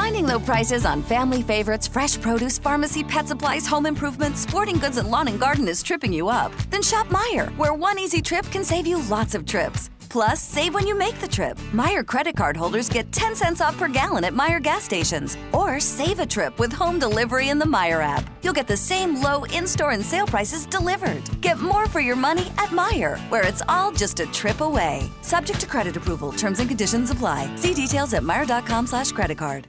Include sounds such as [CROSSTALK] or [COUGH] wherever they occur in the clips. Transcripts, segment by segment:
Finding low prices on family favorites, fresh produce, pharmacy, pet supplies, home improvement, sporting goods, and lawn and garden is tripping you up? Then shop Meijer, where one easy trip can save you lots of trips. Plus, save when you make the trip. Meijer credit card holders get 10 cents off per gallon at Meijer gas stations. Or save a trip with home delivery in the Meijer app. You'll get the same low in store and sale prices delivered. Get more for your money at Meijer, where it's all just a trip away. Subject to credit approval, terms and conditions apply. See details at Meijer.com slash credit card.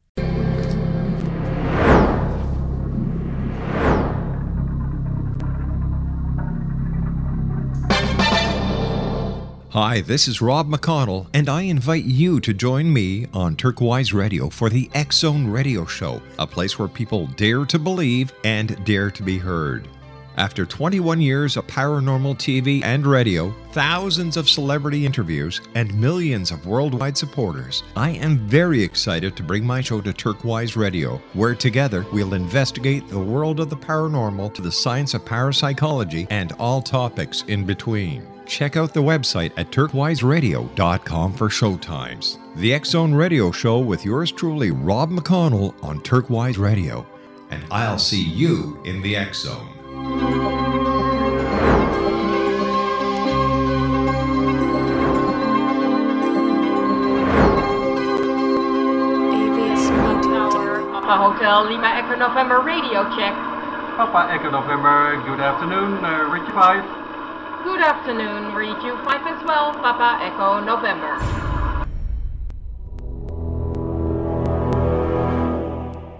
Hi, this is Rob McConnell, and I invite you to join me on Turquoise Radio for the X Zone Radio Show, a place where people dare to believe and dare to be heard. After 21 years of paranormal TV and radio, thousands of celebrity interviews, and millions of worldwide supporters, I am very excited to bring my show to Turquoise Radio, where together we'll investigate the world of the paranormal to the science of parapsychology and all topics in between check out the website at turquoiseradio.com for showtimes. The X Zone Radio Show with yours truly, Rob McConnell, on Turquoise Radio. And I'll see you in the X Zone. Papa Hotel Lima Echo November radio check. Papa Echo November, good afternoon, uh, Richie 5. Good afternoon, you 5 as well, Papa Echo November.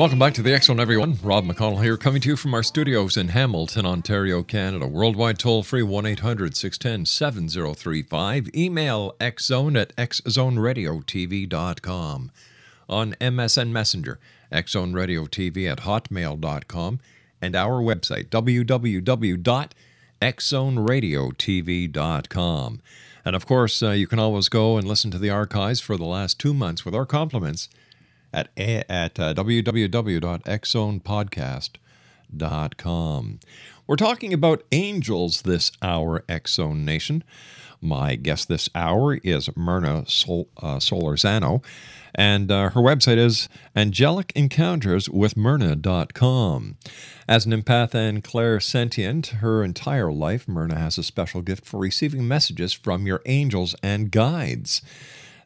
Welcome back to the Zone, everyone. Rob McConnell here, coming to you from our studios in Hamilton, Ontario, Canada. Worldwide toll free 1 800 610 7035. Email xzone at xzoneradiotv.com. On MSN Messenger, xzoneradiotv at hotmail.com. And our website, www.xzoneradiotv.com. And of course, uh, you can always go and listen to the archives for the last two months with our compliments at, at uh. We're talking about angels this hour, X Zone Nation. My guest this hour is Mirna Sol- uh, Solorzano, and uh, her website is angelicencounterswithmyrna.com. As an empath and clairsentient, her entire life, Mirna has a special gift for receiving messages from your angels and guides.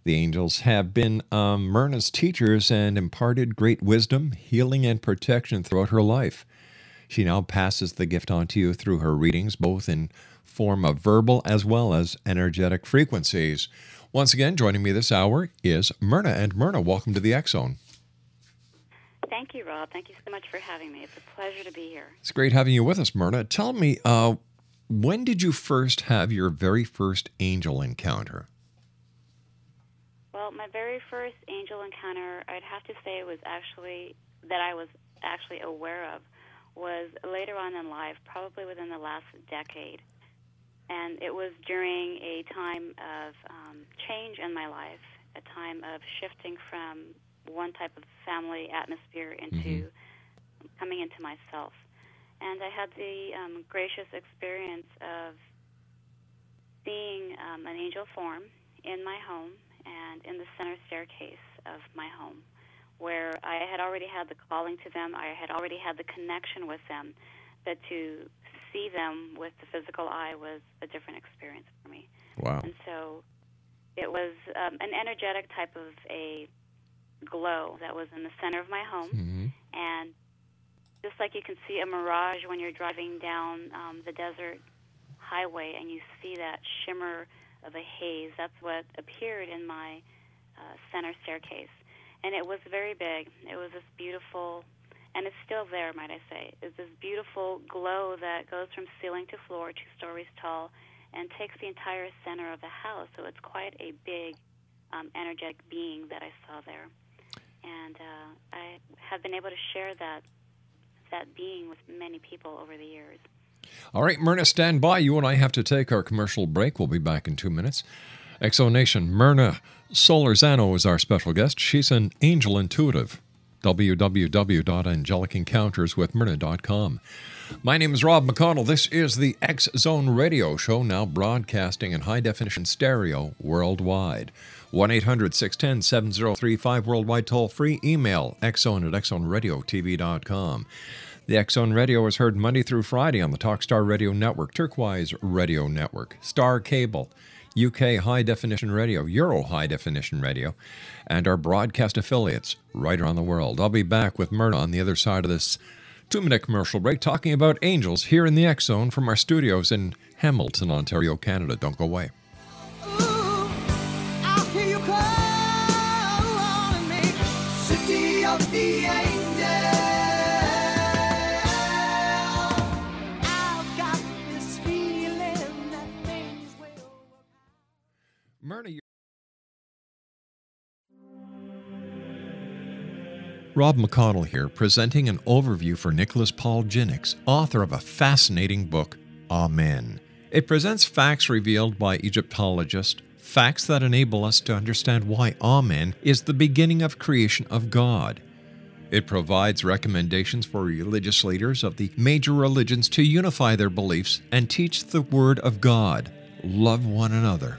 The angels have been um, Mirna's teachers and imparted great wisdom, healing, and protection throughout her life. She now passes the gift on to you through her readings, both in form of verbal as well as energetic frequencies. Once again, joining me this hour is Mirna. And Mirna, welcome to the X Zone. Thank you, Rob. Thank you so much for having me. It's a pleasure to be here. It's great having you with us, Mirna. Tell me, uh, when did you first have your very first angel encounter? Well, my very first angel encounter, I'd have to say, was actually that I was actually aware of was later on in life, probably within the last decade. And it was during a time of um, change in my life, a time of shifting from one type of family atmosphere into mm-hmm. coming into myself. And I had the um, gracious experience of seeing um, an angel form in my home and in the center staircase of my home where I had already had the calling to them, I had already had the connection with them, but to see them with the physical eye was a different experience for me. Wow. And so it was um, an energetic type of a glow that was in the center of my home. Mm-hmm. And just like you can see a mirage when you're driving down um, the desert highway and you see that shimmer of a haze, that's what appeared in my uh, center staircase and it was very big. It was this beautiful, and it's still there, might I say. It's this beautiful glow that goes from ceiling to floor, two stories tall, and takes the entire center of the house. So it's quite a big, um, energetic being that I saw there, and uh, I have been able to share that that being with many people over the years. All right, Mirna, stand by. You and I have to take our commercial break. We'll be back in two minutes. Exonation, Mirna Solorzano is our special guest. She's an angel intuitive. www.angelicencounterswithmyrna.com. My name is Rob McConnell. This is the X Zone Radio Show, now broadcasting in high definition stereo worldwide. 1 800 610 7035 worldwide toll free. Email xzone at xzoneradiotv.com. The Zone Radio is heard Monday through Friday on the Talkstar Radio Network, Turquoise Radio Network, Star Cable, UK High Definition Radio, Euro High Definition Radio, and our broadcast affiliates right around the world. I'll be back with Mirna on the other side of this two minute commercial break talking about angels here in the X Zone from our studios in Hamilton, Ontario, Canada. Don't go away. Myrna, Rob McConnell here, presenting an overview for Nicholas Paul Jennings, author of a fascinating book, Amen. It presents facts revealed by Egyptologists, facts that enable us to understand why Amen is the beginning of creation of God. It provides recommendations for religious leaders of the major religions to unify their beliefs and teach the Word of God. Love one another.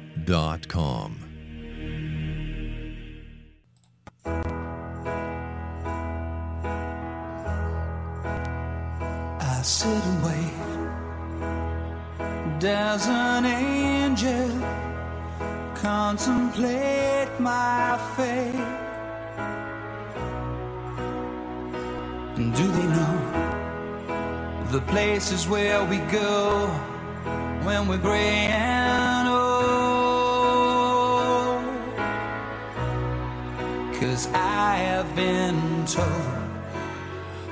com. I sit and wait. Does an angel contemplate my fate? And do they know the places where we go when we're gray Cause I have been told.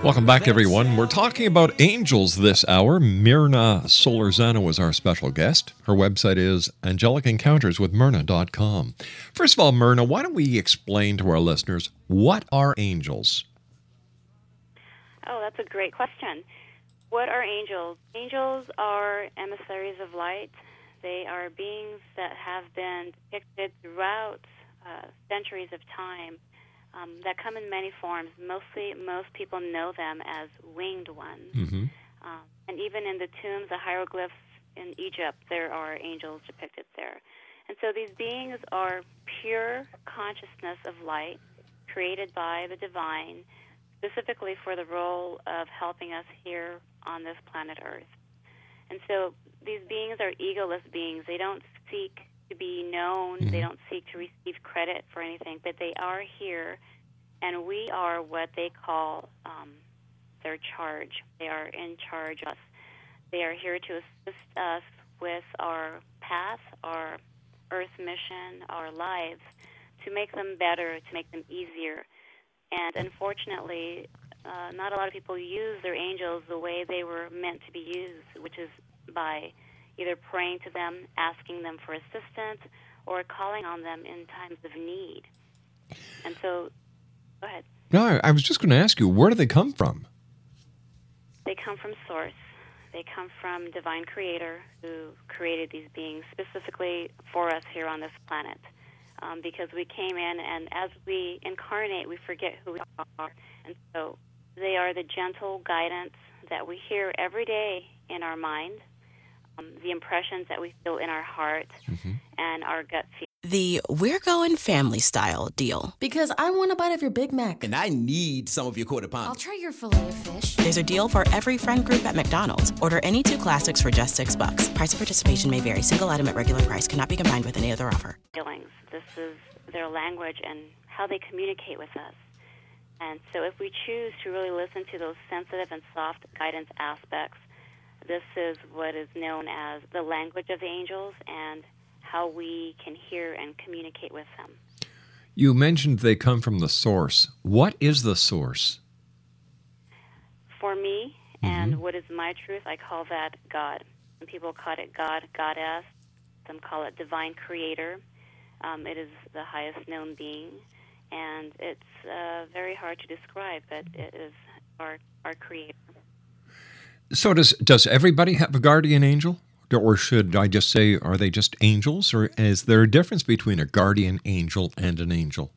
Welcome back, everyone. We're talking about angels this hour. Mirna Solorzano is our special guest. Her website is angelicencounterswithmyrna.com. First of all, Mirna, why don't we explain to our listeners what are angels? Oh, that's a great question. What are angels? Angels are emissaries of light. They are beings that have been depicted throughout uh, centuries of time um, that come in many forms. Mostly, most people know them as winged ones. Mm-hmm. Um, and even in the tombs, the hieroglyphs in Egypt, there are angels depicted there. And so these beings are pure consciousness of light created by the divine, specifically for the role of helping us here on this planet Earth. And so these beings are egoless beings. They don't seek to be known. Mm-hmm. They don't seek to receive credit for anything, but they are here, and we are what they call um, their charge. They are in charge of us. They are here to assist us with our path, our earth mission, our lives, to make them better, to make them easier. And unfortunately, uh, not a lot of people use their angels the way they were meant to be used, which is by either praying to them, asking them for assistance, or calling on them in times of need. And so, go ahead. No, I- was just going to ask you, where do they come from? They come from Source. They come from Divine Creator who created these beings specifically for us here on this planet. Um, because we came in, and as we incarnate, we forget who we are. And so they are the gentle guidance that we hear every day in our mind, um, the impressions that we feel in our heart, and our gut feeling. The We're Going Family Style deal. Because I want a bite of your Big Mac. And I need some of your quarter pound. I'll try your filet of fish. There's a deal for every friend group at McDonald's. Order any two classics for just six bucks. Price of participation may vary. Single item at regular price cannot be combined with any other offer. feelings. This is their language and how they communicate with us. And so, if we choose to really listen to those sensitive and soft guidance aspects, this is what is known as the language of the angels and how we can hear and communicate with them. You mentioned they come from the source. What is the source? For me, and what is my truth, I call that God. Some people call it God, Goddess. Some call it Divine Creator. Um, it is the highest known being, and it's uh, very hard to describe, but it is our our Creator. So does does everybody have a guardian angel? Or should I just say are they just angels or is there a difference between a guardian angel and an angel?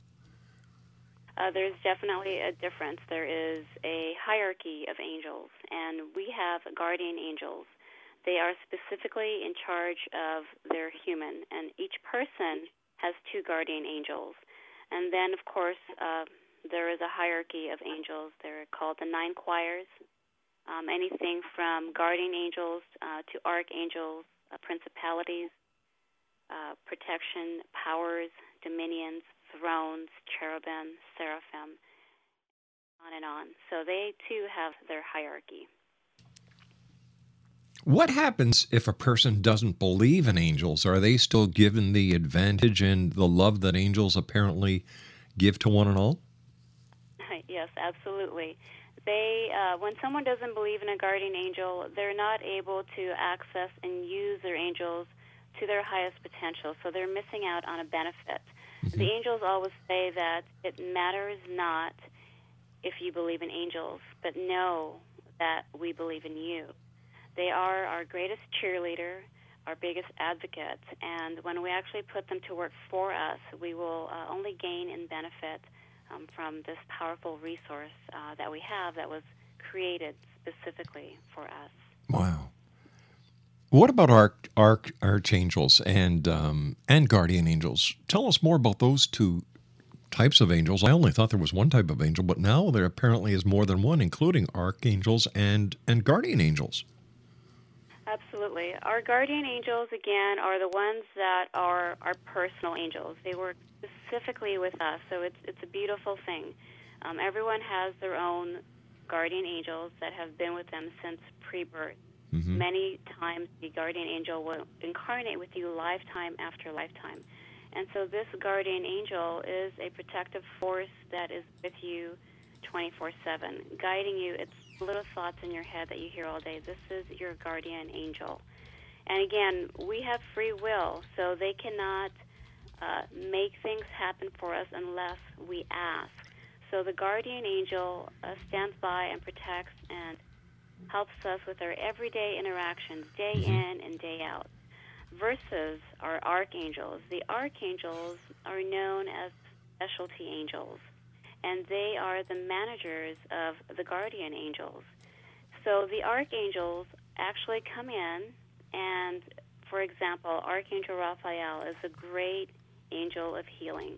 Uh, there's definitely a difference. There is a hierarchy of angels, and we have guardian angels. They are specifically in charge of their human, and each person has two guardian angels. And then, of course, uh, there is a hierarchy of angels. They're called the nine choirs. Um, anything from guardian angels uh, to archangels, uh, principalities, uh, protection, powers, dominions, thrones, cherubim, seraphim, on and on. So they too have their hierarchy. What happens if a person doesn't believe in angels? Are they still given the advantage and the love that angels apparently give to one and all? [LAUGHS] yes, absolutely. They, uh, when someone doesn't believe in a guardian angel, they're not able to access and use their angels to their highest potential. So they're missing out on a benefit. The angels always say that it matters not if you believe in angels, but know that we believe in you. They are our greatest cheerleader, our biggest advocate, and when we actually put them to work for us, we will uh, only gain and benefit um, from this powerful resource uh, that we have that was created specifically for us. Wow. What about arch, arch, archangels and um, and guardian angels? Tell us more about those two types of angels. I only thought there was one type of angel, but now there apparently is more than one, including archangels and and guardian angels. Absolutely. Our guardian angels, again, are the ones that are our personal angels. They work specifically with us, so it's, it's a beautiful thing. Um, everyone has their own guardian angels that have been with them since pre birth. Mm-hmm. Many times, the guardian angel will incarnate with you lifetime after lifetime. And so, this guardian angel is a protective force that is with you 24 7, guiding you. It's little thoughts in your head that you hear all day. This is your guardian angel. And again, we have free will, so they cannot uh, make things happen for us unless we ask. So the guardian angel uh, stands by and protects and helps us with our everyday interactions, day in and day out. Versus our archangels. The archangels are known as specialty angels and they are the managers of the guardian angels. So the archangels actually come in, and for example, Archangel Raphael is a great angel of healing.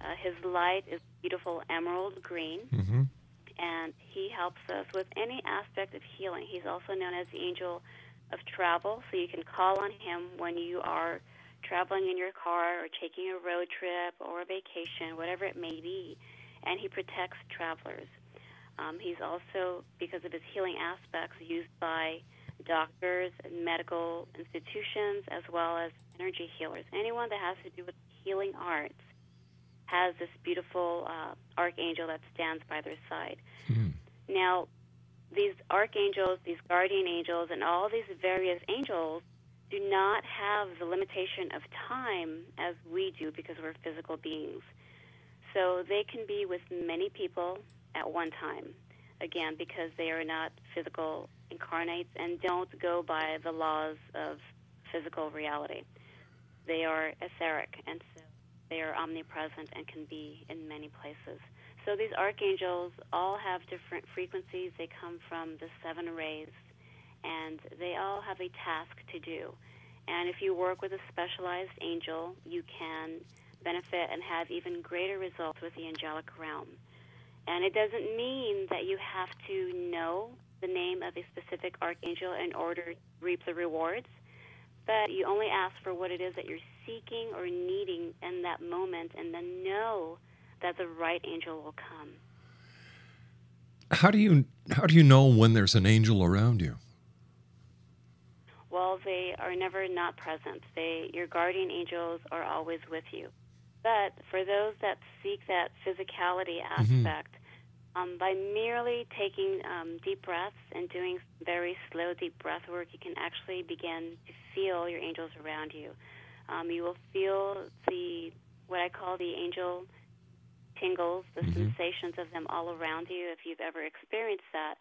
Uh, his light is beautiful emerald green, Mm-hmm. and he helps us with any aspect of healing. He's also known as the angel of travel, so you can call on him when you are traveling in your car or taking a road trip or a vacation, whatever it may be. And he protects travelers. Um, he's also, because of his healing aspects, used by doctors and medical institutions as well as energy healers. Anyone that has to do with healing arts has this beautiful uh, archangel that stands by their side. Mm-hmm. Now, these archangels, these guardian angels, and all these various angels do not have the limitation of time as we do because we're physical beings. So they can be with many people at one time. Again, because they are not physical incarnates and don't go by the laws of physical reality. They are etheric, and so they are omnipresent and can be in many places. So these archangels all have different frequencies. They come from the seven rays, and they all have a task to do. And if you work with a specialized angel, you can benefit and have even greater results with the angelic realm. And it doesn't mean that you have to know the name of a specific archangel in order to reap the rewards, but you only ask for what it is that you're seeking or needing in that moment, and then know that the right angel will come. How do you how do you know when there's an angel around you? Well, they are never not present. They your guardian angels are always with you. But for those that seek that physicality mm-hmm. aspect, mm-hmm. um, by merely taking um, deep breaths and doing very slow deep breath work, you can actually begin to feel your angels around you. Um, you will feel the what I call the angel tingles, the mm-hmm. sensations of them all around you. If you've ever experienced that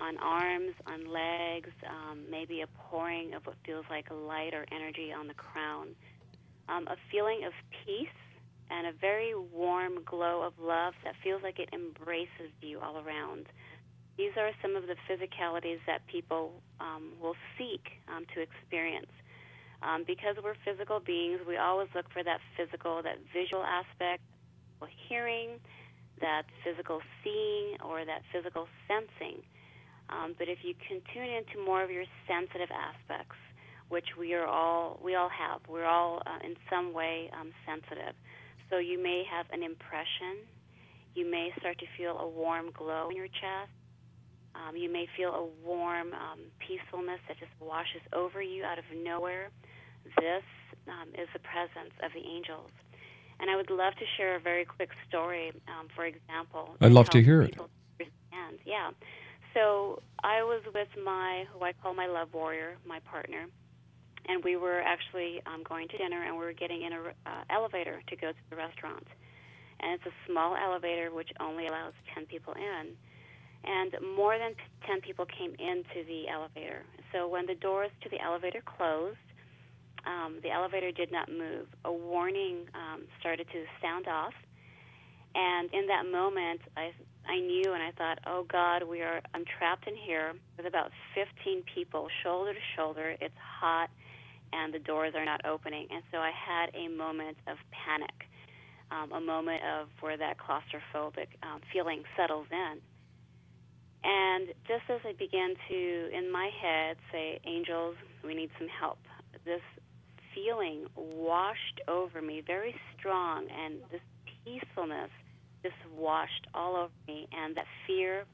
on arms, on legs, um, maybe a pouring of what feels like a light or energy on the crown, um, a feeling of peace and a very warm glow of love that feels like it embraces you all around. These are some of the physicalities that people um, will seek um, to experience. Um, because we're physical beings, we always look for that physical, that visual aspect, hearing, that physical seeing, or that physical sensing. Um, but if you can tune into more of your sensitive aspects, which we are all we all have, we're all uh, in some way um, sensitive. So you may have an impression. You may start to feel a warm glow in your chest. Um, you may feel a warm um, peacefulness that just washes over you out of nowhere. This um, is the presence of the angels. And I would love to share a very quick story. Um, for example, I'd love to hear it. Understand. Yeah. So I was with my who I call my love warrior, my partner, and we were actually um, going to dinner, and we were getting in an uh, elevator to go to the restaurant. And it's a small elevator which only allows ten people in. And more than 10 people came into the elevator. So when the doors to the elevator closed, um, the elevator did not move. A warning um, started to sound off, and in that moment, I I knew and I thought, oh God, we are I'm trapped in here with about 15 people, shoulder to shoulder. It's hot, and the doors are not opening. And so I had a moment of panic, um, a moment of where that claustrophobic um, feeling settles in. And just as I began to, in my head, say, angels, we need some help. This feeling washed over me, very strong, and this peacefulness just washed all over me, and that fear,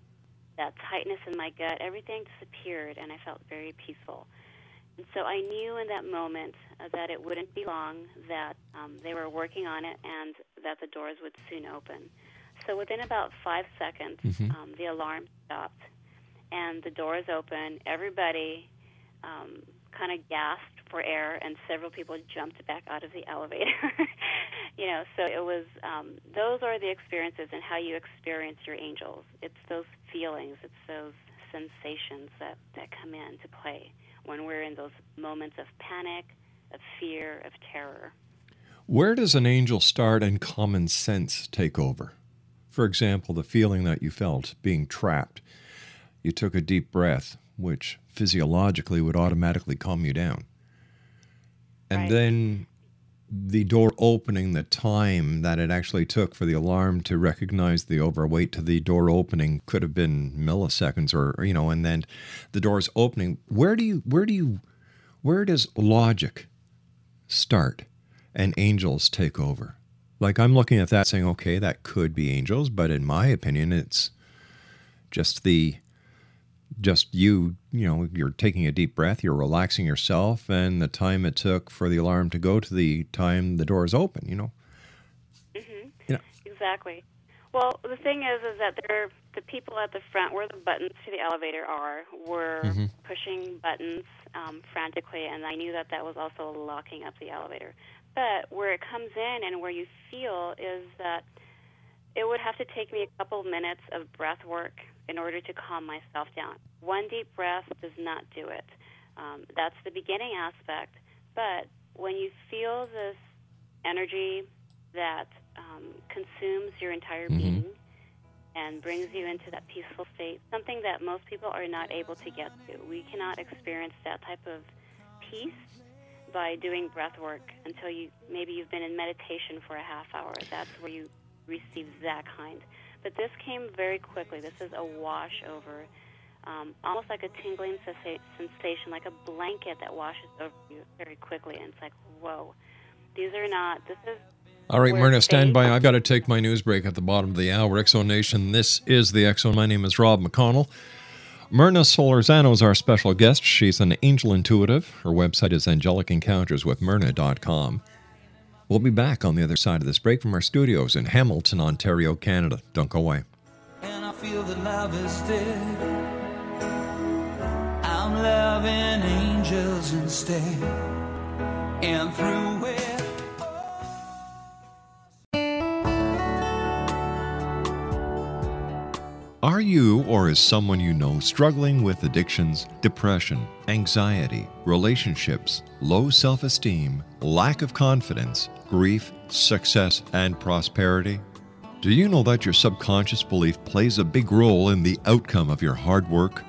that tightness in my gut, everything disappeared, and I felt very peaceful. And so I knew in that moment uh, that it wouldn't be long, that um, they were working on it, and that the doors would soon open. So within about five seconds, mm-hmm. um, the alarm stopped, and the doors opened. Everybody um, kind of gasped for air, and several people jumped back out of the [LAUGHS] elevator. you know, so it was um, those are the experiences and how you experience your angels. It's those feelings, it's those sensations that that come into play when we're in those moments of panic, of fear, of terror. Where does an angel start and common sense take over? For example, the feeling that you felt being trapped. You took a deep breath, which physiologically would automatically calm you down. And right. then the door opening, the time that it actually took for the alarm to recognize the overweight to the door opening could have been milliseconds or you know, and then the doors opening. Where do you where do you where does logic start and angels take over? Like I'm looking at that saying, okay, that could be angels, but in my opinion, it's just the just you, you know, you're taking a deep breath, you're relaxing yourself, and the time it took for the alarm to go to the time the doors open, you know. hmm You know. Exactly. Well, the thing is, is that they're the people at the front where the buttons to the elevator are were Mhm. pushing buttons um, frantically, and I knew that that was also locking up the elevator. But where it comes in and where you feel is that it would have to take me a couple minutes of breath work in order to calm myself down. One deep breath does not do it. Um, that's the beginning aspect. But when you feel this energy that um, consumes your entire Mhm. being and brings you into that peaceful state, something that most people are not able to get to. We cannot experience that type of peace by doing breath work until you maybe you've been in meditation for a half hour. That's where you receive that kind. But this came very quickly. This is a wash over, um, almost like a tingling sensa- sensation, like a blanket that washes over you very quickly. And it's like, whoa, these are not. This is All right, Mirna, stand by. I've got to take my news break at the bottom of the hour. X Zone Nation, this is the X Zone. My name is Rob McConnell. Mirna Solorzano is our special guest. She's an angel intuitive. Her website is angelicencounterswithmyrna.com. We'll be back on the other side of this break from our studios in Hamilton, Ontario, Canada. Don't go away. and I feel that love is dead. I'm loving angels instead, and through it. Are you or is someone you know struggling with addictions, depression, anxiety, relationships, low self esteem, lack of confidence, grief, success, and prosperity? Do you know that your subconscious belief plays a big role in the outcome of your hard work?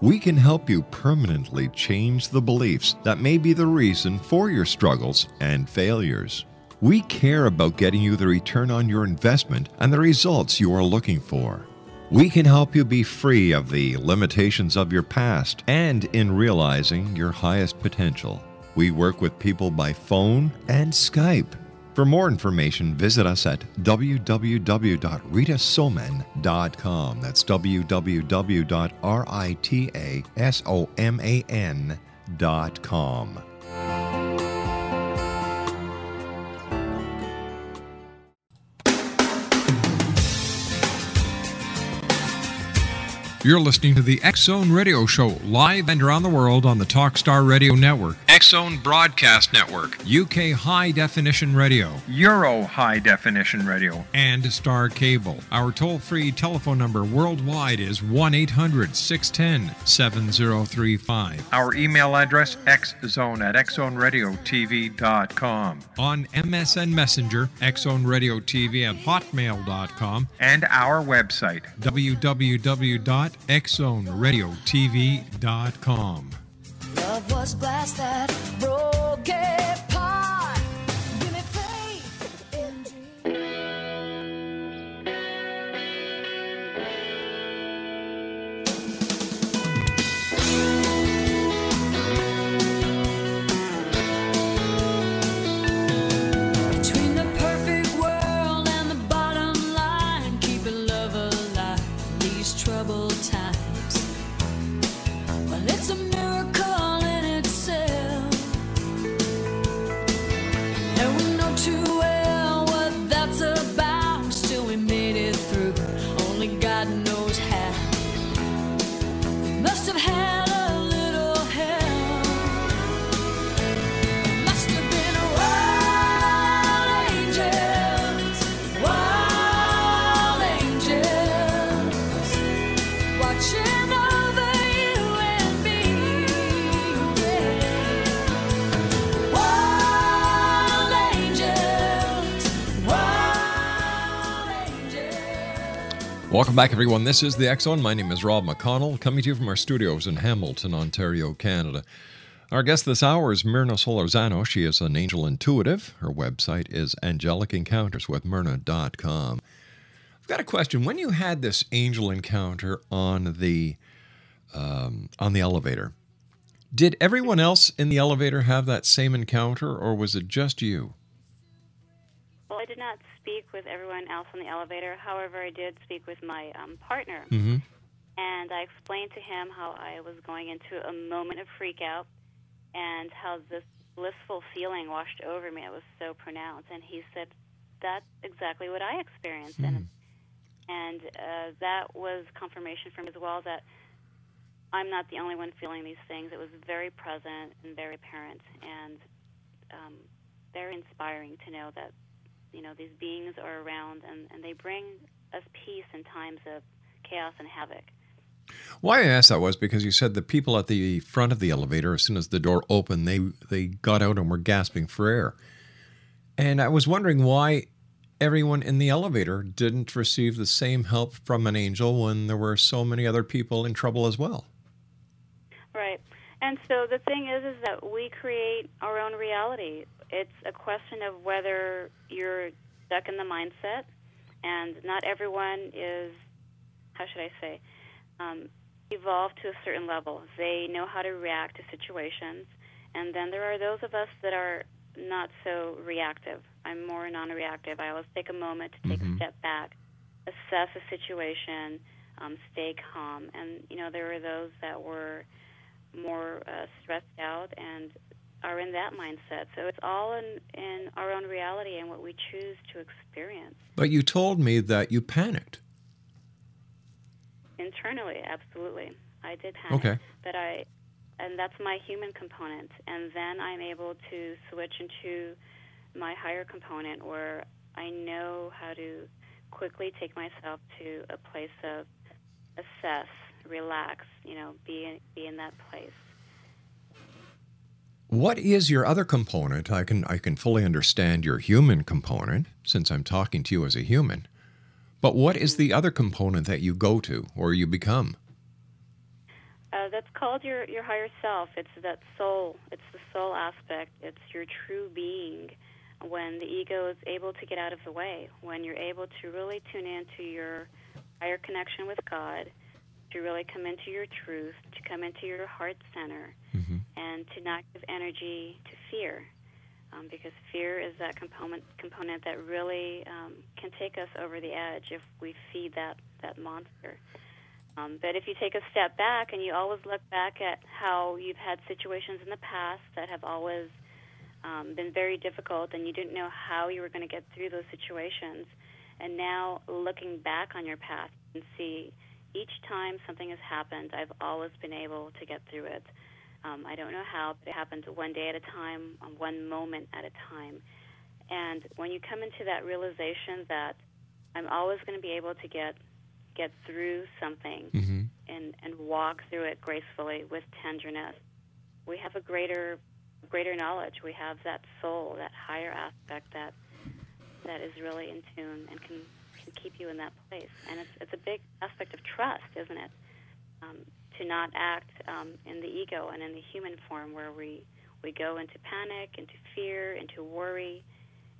We can help you permanently change the beliefs that may be the reason for your struggles and failures. We care about getting you the return on your investment and the results you are looking for. We can help you be free of the limitations of your past and in realizing your highest potential. We work with people by phone and Skype. For more information, visit us at www.ritasoman.com. That's www.ritasoman.com. You're listening to the X Zone Radio Show live and around the world on the Talkstar Radio Network, X Zone Broadcast Network, UK High Definition Radio, Euro High Definition Radio, and Star Cable. Our toll free telephone number worldwide is 1 800 610 7035. Our email address xzone at xzoneradiotv.com. On MSN Messenger, xzoneradiotv at hotmail.com, and our website, www.xzoneradiotv.com. Love was glass that broke apart. Welcome back, everyone. This is the Zone. My name is Rob McConnell, coming to you from our studios in Hamilton, Ontario, Canada. Our guest this hour is Mirna Solorzano. She is an angel intuitive. Her website is angelicencounterswithmyrna.com. I've got a question. When you had this angel encounter on the um, on the elevator, did everyone else in the elevator have that same encounter, or was it just you? I did not speak with everyone else on the elevator. However, I did speak with my um, partner, Mm-hmm. and I explained to him how I was going into a moment of freak out and how this blissful feeling washed over me. It was so pronounced, and he said, "That's exactly what I experienced," and and uh, that was confirmation for me as well that I'm not the only one feeling these things. It was very present and very apparent, and um, very inspiring to know that you know these beings are around and, and they bring us peace in times of chaos and havoc. Why I asked that was because you said the people at the front of the elevator, as soon as the door opened, they they got out and were gasping for air. And I was wondering why everyone in the elevator didn't receive the same help from an angel when there were so many other people in trouble as well. Right. And so the thing is, is that we create our own reality. It's a question of whether you're stuck in the mindset, and not everyone is, how should I say, um, evolved to a certain level. They know how to react to situations, and then there are those of us that are not so reactive. I'm more non-reactive. I always take a moment to take a step back, assess a situation, um, stay calm. And you know, there were those that were more uh, stressed out and are in that mindset. So it's all in in our own reality and what we choose to experience But you told me that you panicked. internally. Absolutely, I did panic. Okay. But I, and that's my human component. And then I'm able to switch into my higher component where I know how to quickly take myself to a place of assess, relax, you know, be in, be in that place. What is your other component? I can I can fully understand your human component since I'm talking to you as a human. But what is the other component that you go to or you become? Uh, that's called your your higher self. It's that soul. It's the soul aspect. It's your true being. When the ego is able to get out of the way, when you're able to really tune into your higher connection with God, to really come into your truth, to come into your heart center, and to not give energy to fear, um, because fear is that component component that really um, can take us over the edge if we feed that that monster. Um, but if you take a step back and you always look back at how you've had situations in the past that have always um, been very difficult and you didn't know how you were going to get through those situations, and now looking back on your path and see each time something has happened, I've always been able to get through it. Um, I don't know how, but it happened one day at a time, um, one moment at a time. And when you come into that realization that I'm always going to be able to get get through something and and walk through it gracefully with tenderness, we have a greater greater knowledge. We have that soul, that higher aspect that that is really in tune and can can keep you in that place. And it's it's a big aspect of trust, isn't it? Um, to not act um, in the ego and in the human form where we we go into panic, into fear, into worry,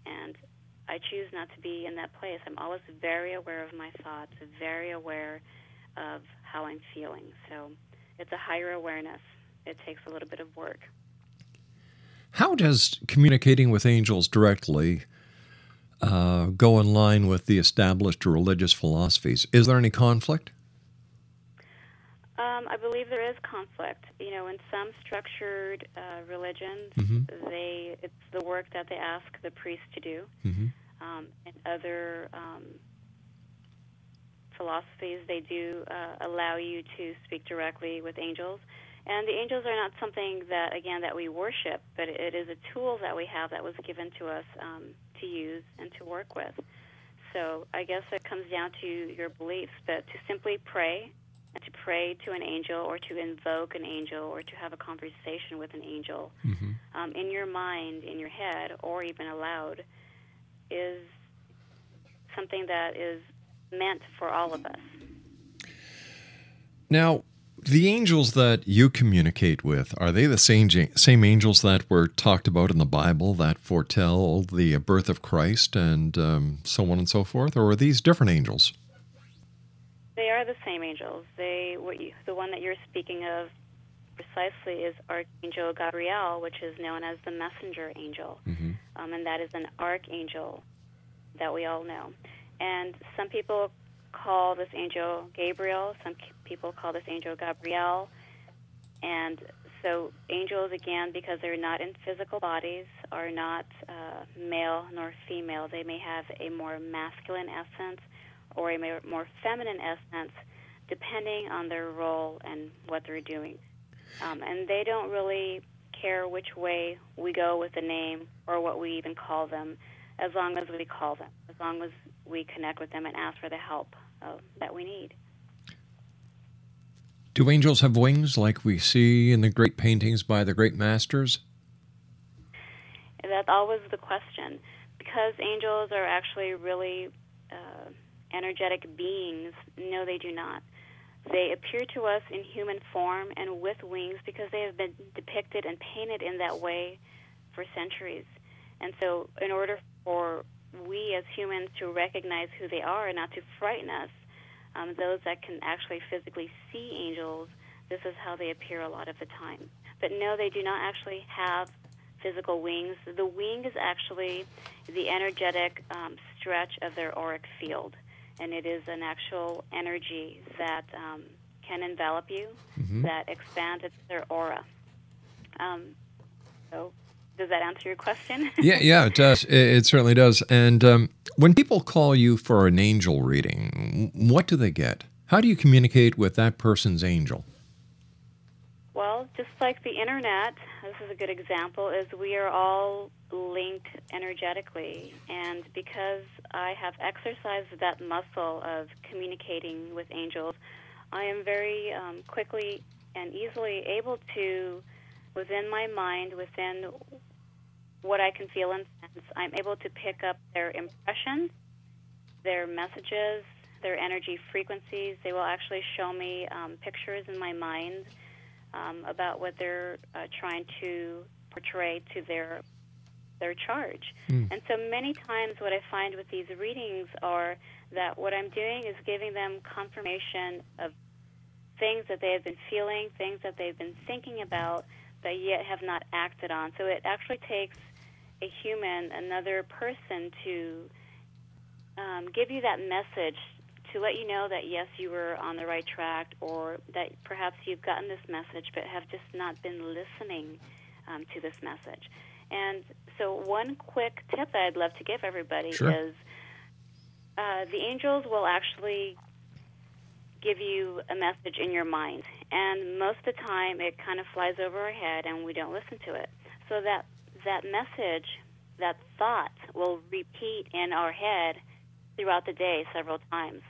and I choose not to be in that place. I'm always very aware of my thoughts, very aware of how I'm feeling. So it's a higher awareness. It takes a little bit of work. How does communicating with angels directly uh, go in line with the established religious philosophies? Is there any conflict? Um, I believe there is conflict. You know, in some structured uh, religions, Mhm. they it's the work that they ask the priest to do. Mhm. Um, in other um, philosophies, they do uh, allow you to speak directly with angels. And the angels are not something that, again, that we worship, but it is a tool that we have that was given to us um, to use and to work with. So I guess it comes down to your beliefs, but to simply pray and to pray to an angel or to invoke an angel or to have a conversation with an angel um, in your mind, in your head, or even aloud is something that is meant for all of us. Now, The angels that you communicate with, are they the same, same angels that were talked about in the Bible that foretell the birth of Christ and um, so on and so forth? Or are these different angels? They are the same angels. They, what you, the one that you're speaking of precisely is Archangel Gabriel, which is known as the messenger angel. Mm-hmm. Um, and that is an archangel that we all know. And some people call this angel Gabriel, some people call this angel Gabriel. And so, angels, again, because they're not in physical bodies, are not uh, male nor female. They may have a more masculine essence or a more feminine essence, depending on their role and what they're doing. Um, and they don't really care which way we go with the name or what we even call them, as long as we call them, as long as we connect with them and ask for the help uh, that we need. Do angels have wings like we see in the great paintings by the great masters? That's always the question. Because angels are actually really uh, energetic beings, no, they do not. They appear to us in human form and with wings because they have been depicted and painted in that way for centuries. And so, in order for we as humans to recognize who they are and not to frighten us, um, those that can actually physically see angels, this is how they appear a lot of the time. But no, they do not actually have physical wings. The wing is actually the energetic um, stretch of their auric field and it is an actual energy that um, can envelop you, mm-hmm. that expands their aura. Um, so, does that answer your question? [LAUGHS] yeah, yeah, it does. It, it certainly does. And um, when people call you for an angel reading, what do they get? How do you communicate with that person's angel? Well, just like the internet, this is a good example, is we are all linked energetically. And because I have exercised that muscle of communicating with angels, I am very um, quickly and easily able to, within my mind, within what I can feel and sense, I'm able to pick up their impressions, their messages, their energy frequencies. They will actually show me um, pictures in my mind um, about what they're uh, trying to portray to their their charge. Mm. And so many times, what I find with these readings are that what I'm doing is giving them confirmation of things that they have been feeling, things that they've been thinking about, but yet have not acted on. So it actually takes a human, another person, to um, give you that message to let you know that yes, you were on the right track, or that perhaps you've gotten this message but have just not been listening um, to this message. And so, one quick tip that I'd love to give everybody sure. is uh, the angels will actually give you a message in your mind, and most of the time it kind of flies over our head and we don't listen to it. So that that message, that thought, will repeat in our head throughout the day several times.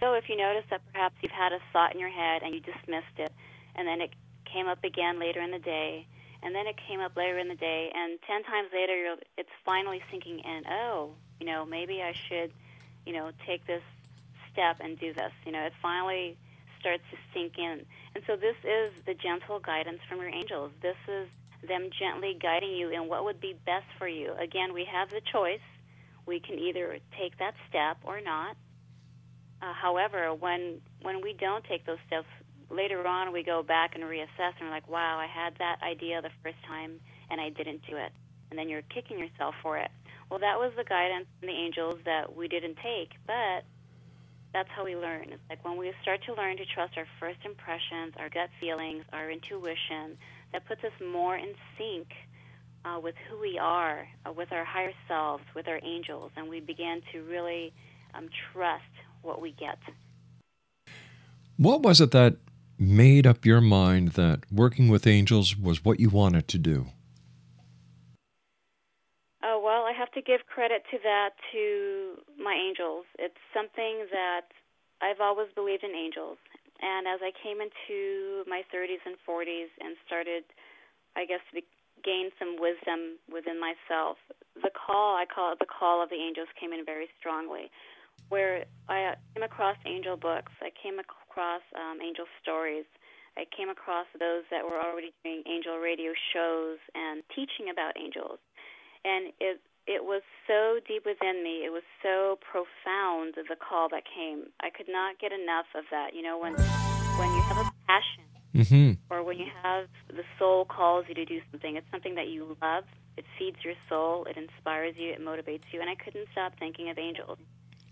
So if you notice that perhaps you've had a thought in your head and you dismissed it, and then it came up again later in the day, and then it came up later in the day, and ten times later, it's finally sinking in. Oh, you know, maybe I should, you know, take this step and do this. You know, it finally starts to sink in. And so this is the gentle guidance from your angels. This is them gently guiding you in what would be best for you. Again, we have the choice. We can either take that step or not. Uh, however, when when we don't take those steps, later on we go back and reassess and we're like, wow, I had that idea the first time and I didn't do it. And then you're kicking yourself for it. Well, that was the guidance from the angels that we didn't take, but that's how we learn. It's like when we start to learn to trust our first impressions, our gut feelings, our intuition, that puts us more in sync uh, with who we are, uh, with our higher selves, with our angels, and we begin to really um, trust what we get. What was it that made up your mind that working with angels was what you wanted to do? Oh, well, I have to give credit to that to my angels. It's something that I've always believed in angels. And as I came into my 30s and 40s and started, I guess, to gain some wisdom within myself, the call, I call it the call of the angels, came in very strongly. where I came across angel books. I came across um, angel stories. I came across those that were already doing angel radio shows and teaching about angels, and it it was so deep within me. It was so profound the call that came. I could not get enough of that. You know, when when you have a passion Mm-hmm. or when you have the soul calls you to do something, it's something that you love. It feeds your soul. It inspires you. It motivates you. And I couldn't stop thinking of angels.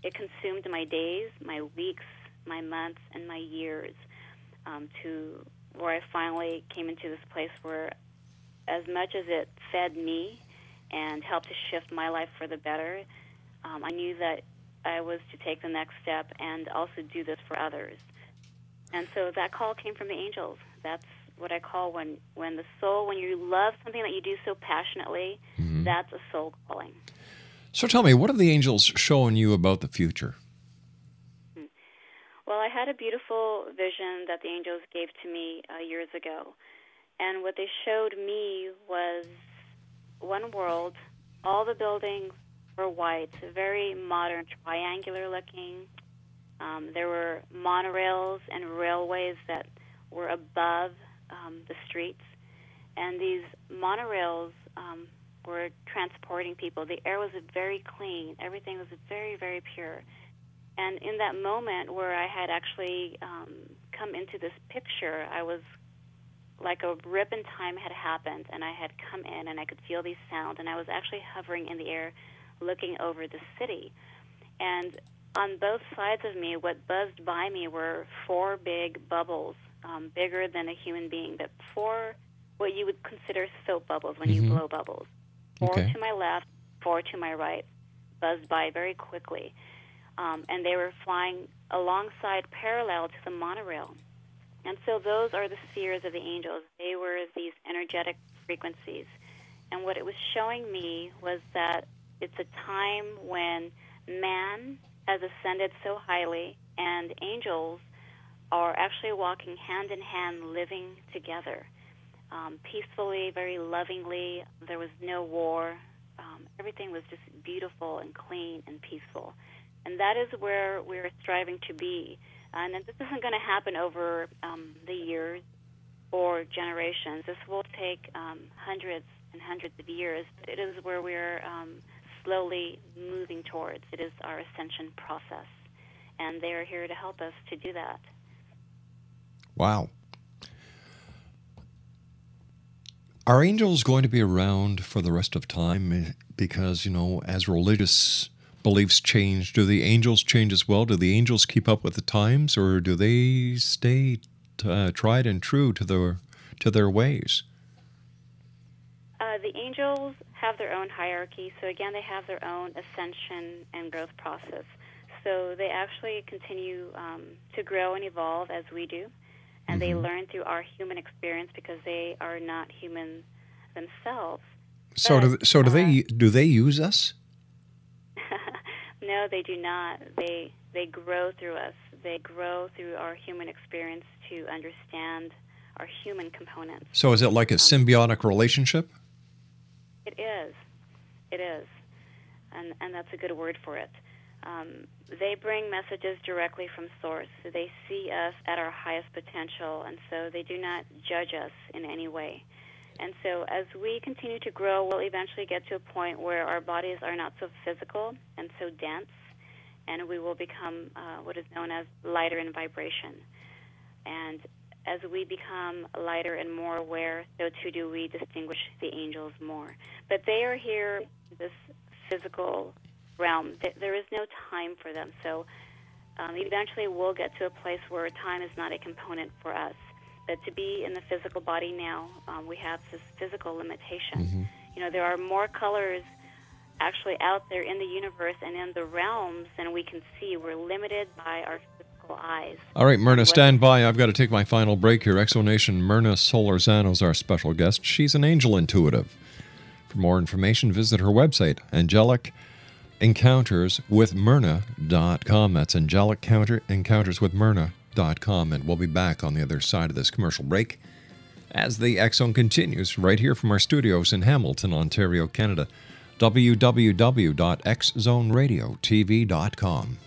It consumed my days, my weeks, my months, and my years um, to where I finally came into this place where, as much as it fed me and helped to shift my life for the better, um, I knew that I was to take the next step and also do this for others. And so that call came from the angels. That's what I call when when the soul, when you love something that you do so passionately, Mhm. that's a soul calling. So tell me, what are the angels showing you about the future? Well, I had a beautiful vision that the angels gave to me uh, years ago. And what they showed me was one world. All the buildings were white, very modern, triangular looking. Um, there were monorails and railways that were above um, the streets. And these monorails um, were transporting people. The air was very clean, everything was very, very pure. And in that moment where I had actually um, come into this picture, I was like a rip in time had happened, and I had come in and I could feel these sounds, and I was actually hovering in the air looking over the city. And on both sides of me, what buzzed by me were four big bubbles, um, bigger than a human being, but four what you would consider soap bubbles when you Mhm. blow bubbles. Four Okay. to my left, four to my right, buzzed by very quickly. Um, and they were flying alongside, parallel to the monorail. And so those are the spheres of the angels. They were these energetic frequencies. And what it was showing me was that it's a time when man has ascended so highly and angels are actually walking hand in hand, living together um, peacefully, very lovingly. There was no war. Um, everything was just beautiful and clean and peaceful. And that is where we're striving to be. And this isn't going to happen over um, the years or generations. This will take um, hundreds and hundreds of years. It is where we're um, slowly moving towards. It is our ascension process. And they are here to help us to do that. Wow. Are angels going to be around for the rest of time? Because, you know, as religious beliefs change, do the angels change as well? Do the angels keep up with the times or do they stay uh, tried and true to their, to their ways? Uh, the angels have their own hierarchy, so again, they have their own ascension and growth process. So they actually continue um, to grow and evolve as we do, and they learn through our human experience because they are not human themselves. So do, so do they do they use us? No, they do not. They they grow through us. They grow through our human experience to understand our human components. So is it like a symbiotic relationship? It is. It is. And, and that's a good word for it. Um, they bring messages directly from source. They see us at our highest potential, and so they do not judge us in any way. And so, as we continue to grow, we'll eventually get to a point where our bodies are not so physical and so dense, and we will become uh, what is known as lighter in vibration. And as we become lighter and more aware, so too do we distinguish the angels more. But they are here, this physical realm. There is no time for them. So um, eventually we'll get to a place where time is not a component for us. But to be in the physical body now, um, we have this physical limitation. You know, there are more colors actually out there in the universe and in the realms than we can see. We're limited by our physical eyes. All right, Mirna, stand by. I've got to take my final break here. Exonation Mirna Solorzano is our special guest. She's an angel intuitive. For more information, visit her website, Angelic Encounters with Mirna.com. That's Angelic Counter Encounters with Mirna.com. And we'll be back on the other side of this commercial break as the X Zone continues right here from our studios in Hamilton, Ontario, Canada. www.xzoneradiotv.com.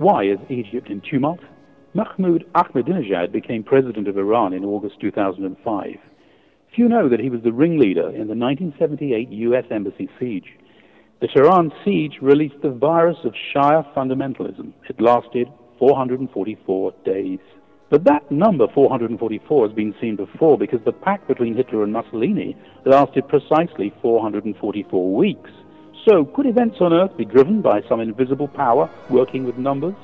Why is Egypt in tumult? Mahmoud Ahmadinejad became president of Iran in August 2005. Few know that he was the ringleader in the 1978 U.S. Embassy siege. The Tehran siege released the virus of Shia fundamentalism. It lasted 444 days. But that number, 444, has been seen before because the pact between Hitler and Mussolini lasted precisely 444 weeks. So, could events on Earth be driven by some invisible power working with numbers?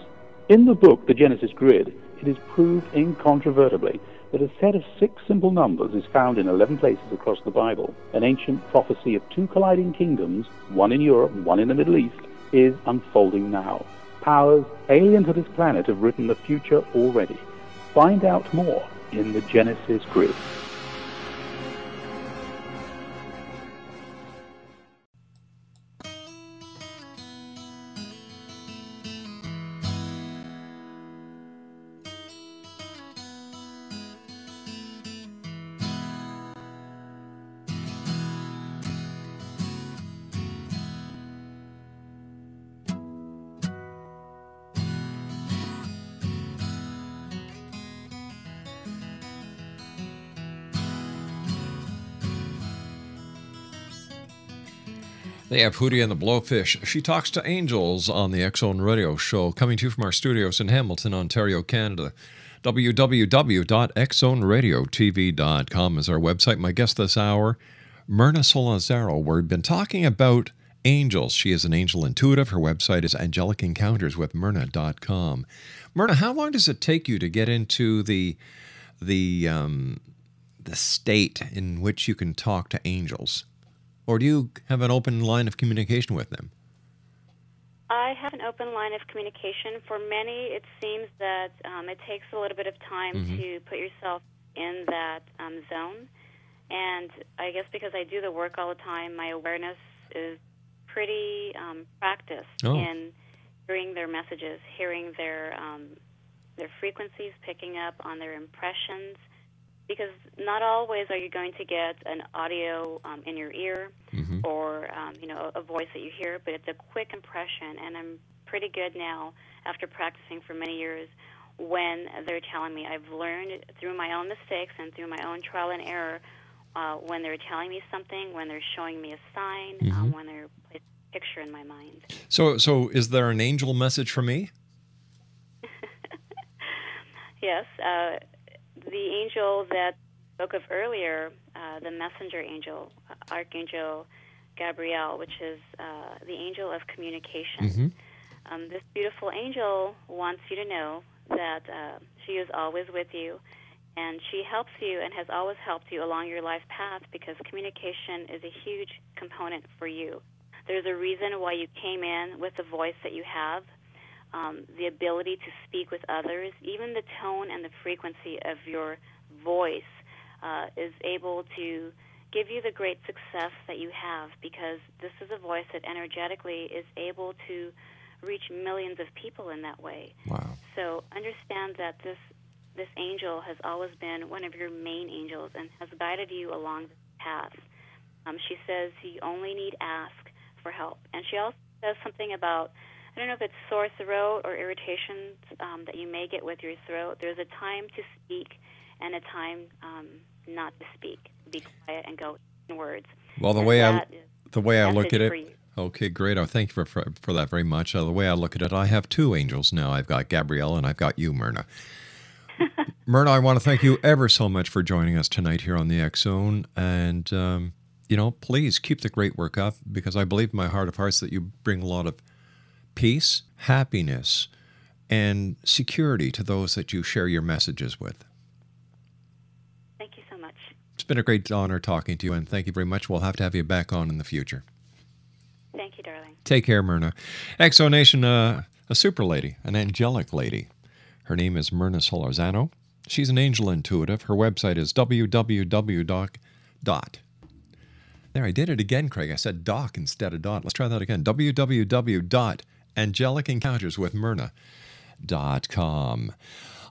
In the book, The Genesis Grid, it is proved incontrovertibly that a set of six simple numbers is found in 11 places across the Bible. An ancient prophecy of two colliding kingdoms, one in Europe and one in the Middle East, is unfolding now. Powers alien to this planet have written the future already. Find out more in the Genesis Grid. They have Hootie and the Blowfish. She talks to angels on the Zone Radio Show, coming to you from our studios in Hamilton, Ontario, Canada. www.xzoneradiotv.com is our website. My guest this hour, Mirna Solorzano. We've been talking about angels. She is an angel intuitive. Her website is angelicencounterswithmirna.com. Mirna, how long does it take you to get into the the um, the state in which you can talk to angels? Or do you have an open line of communication with them? I have an open line of communication. For many, it seems that um, it takes a little bit of time Mm-hmm. to put yourself in that um, zone. And I guess because I do the work all the time, my awareness is pretty um, practiced Oh. in hearing their messages, hearing their um, their frequencies, picking up on their impressions. Because not always are you going to get an audio um, in your ear Mm-hmm. or um, you know a voice that you hear, but it's a quick impression, and I'm pretty good now after practicing for many years. When they're telling me, I've learned through my own mistakes and through my own trial and error. Uh, when they're telling me something, when they're showing me a sign, um, Mhm. when they're placing a picture in my mind. So, so is there an angel message for me? [LAUGHS] Yes, uh, the angel that spoke of earlier, uh, the messenger angel, uh, Archangel Gabriel, which is uh, the angel of communication. Mm-hmm. Um, this beautiful angel wants you to know that uh, she is always with you, and she helps you and has always helped you along your life path because communication is a huge component for you. There's a reason why you came in with the voice that you have, um, the ability to speak with others, even the tone and the frequency of your voice uh, is able to give you the great success that you have because this is a voice that energetically is able to reach millions of people in that way. Wow. So understand that this this angel has always been one of your main angels and has guided you along this path. Um, she says you only need ask for help, and she also says something about I don't know if it's sore throat or irritations um, that you may get with your throat. There's a time to speak and a time um, not to speak. Be quiet and go inwards. Well, the And way I the way I look at it. Okay, great. Oh, thank you for, for for that very much. Uh, the way I look at it, I have two angels now. I've got Gabrielle and I've got you, Mirna. [LAUGHS] Mirna, I want to thank you ever so much for joining us tonight here on the X Zone, and um, you know, please keep the great work up because I believe in my heart of hearts that you bring a lot of peace, happiness, and security to those that you share your messages with. Thank you so much. It's been a great honor talking to you, and thank you very much. We'll have to have you back on in the future. Thank you, darling. Take care, Mirna. Exonation, uh, a super lady, an angelic lady. Her name is Mirna Solorzano. She's an angel intuitive. Her website is www. Dot. There, I did it again, Craig. I said doc instead of dot. Let's try that again. www.angelicencounterswithmirna.com.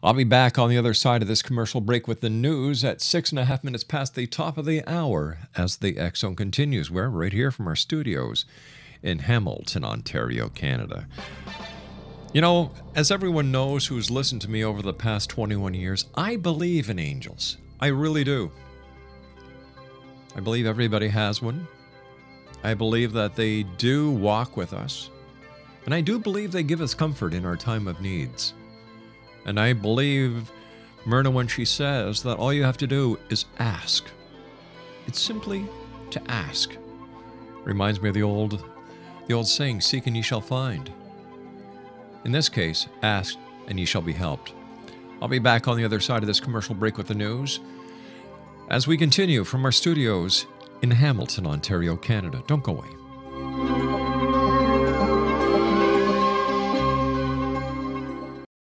I'll be back on the other side of this commercial break with the news at six and a half minutes past the top of the hour as the Zone continues. We're right here from our studios in Hamilton, Ontario, Canada. You know, as everyone knows who's listened to me over the past 21 years, I believe in angels. I really do. I believe everybody has one. I believe that they do walk with us. And I do believe they give us comfort in our time of needs. And I believe Mirna when she says that all you have to do is ask. It's simply to ask. Reminds me of the old the old saying, seek and ye shall find. In this case, ask and ye shall be helped. I'll be back on the other side of this commercial break with the news as we continue from our studios in Hamilton, Ontario, Canada. Don't go away.